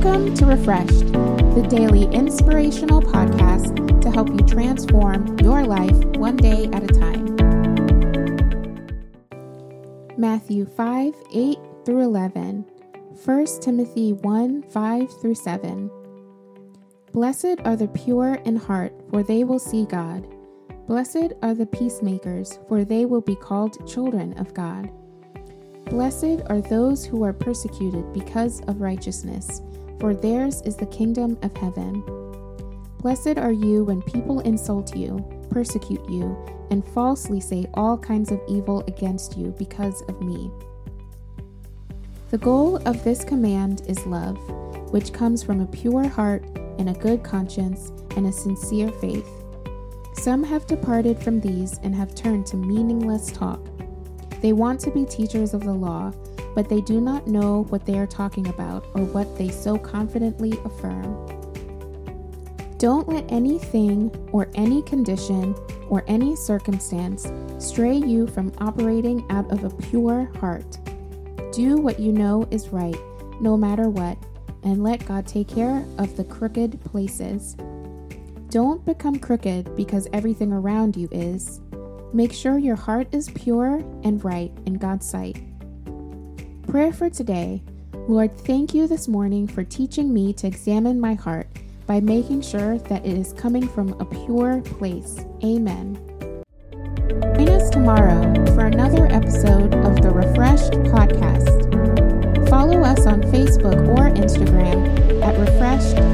to Refreshed, the daily inspirational podcast to help you transform your life one day at a time. Matthew 5 8 through 11, 1 Timothy 1 5 through 7. Blessed are the pure in heart, for they will see God. Blessed are the peacemakers, for they will be called children of God. Blessed are those who are persecuted because of righteousness, for theirs is the kingdom of heaven. Blessed are you when people insult you, persecute you, and falsely say all kinds of evil against you because of me. The goal of this command is love, which comes from a pure heart and a good conscience and a sincere faith. Some have departed from these and have turned to meaningless talk they want to be teachers of the law, but they do not know what they are talking about or what they so confidently affirm. Don't let anything or any condition or any circumstance stray you from operating out of a pure heart. Do what you know is right, no matter what, and let God take care of the crooked places. Don't become crooked because everything around you is. Make sure your heart is pure and right in God's sight. Prayer for today Lord, thank you this morning for teaching me to examine my heart by making sure that it is coming from a pure place. Amen. Join us tomorrow for another episode of the Refreshed Podcast. Follow us on Facebook or Instagram at Refreshed.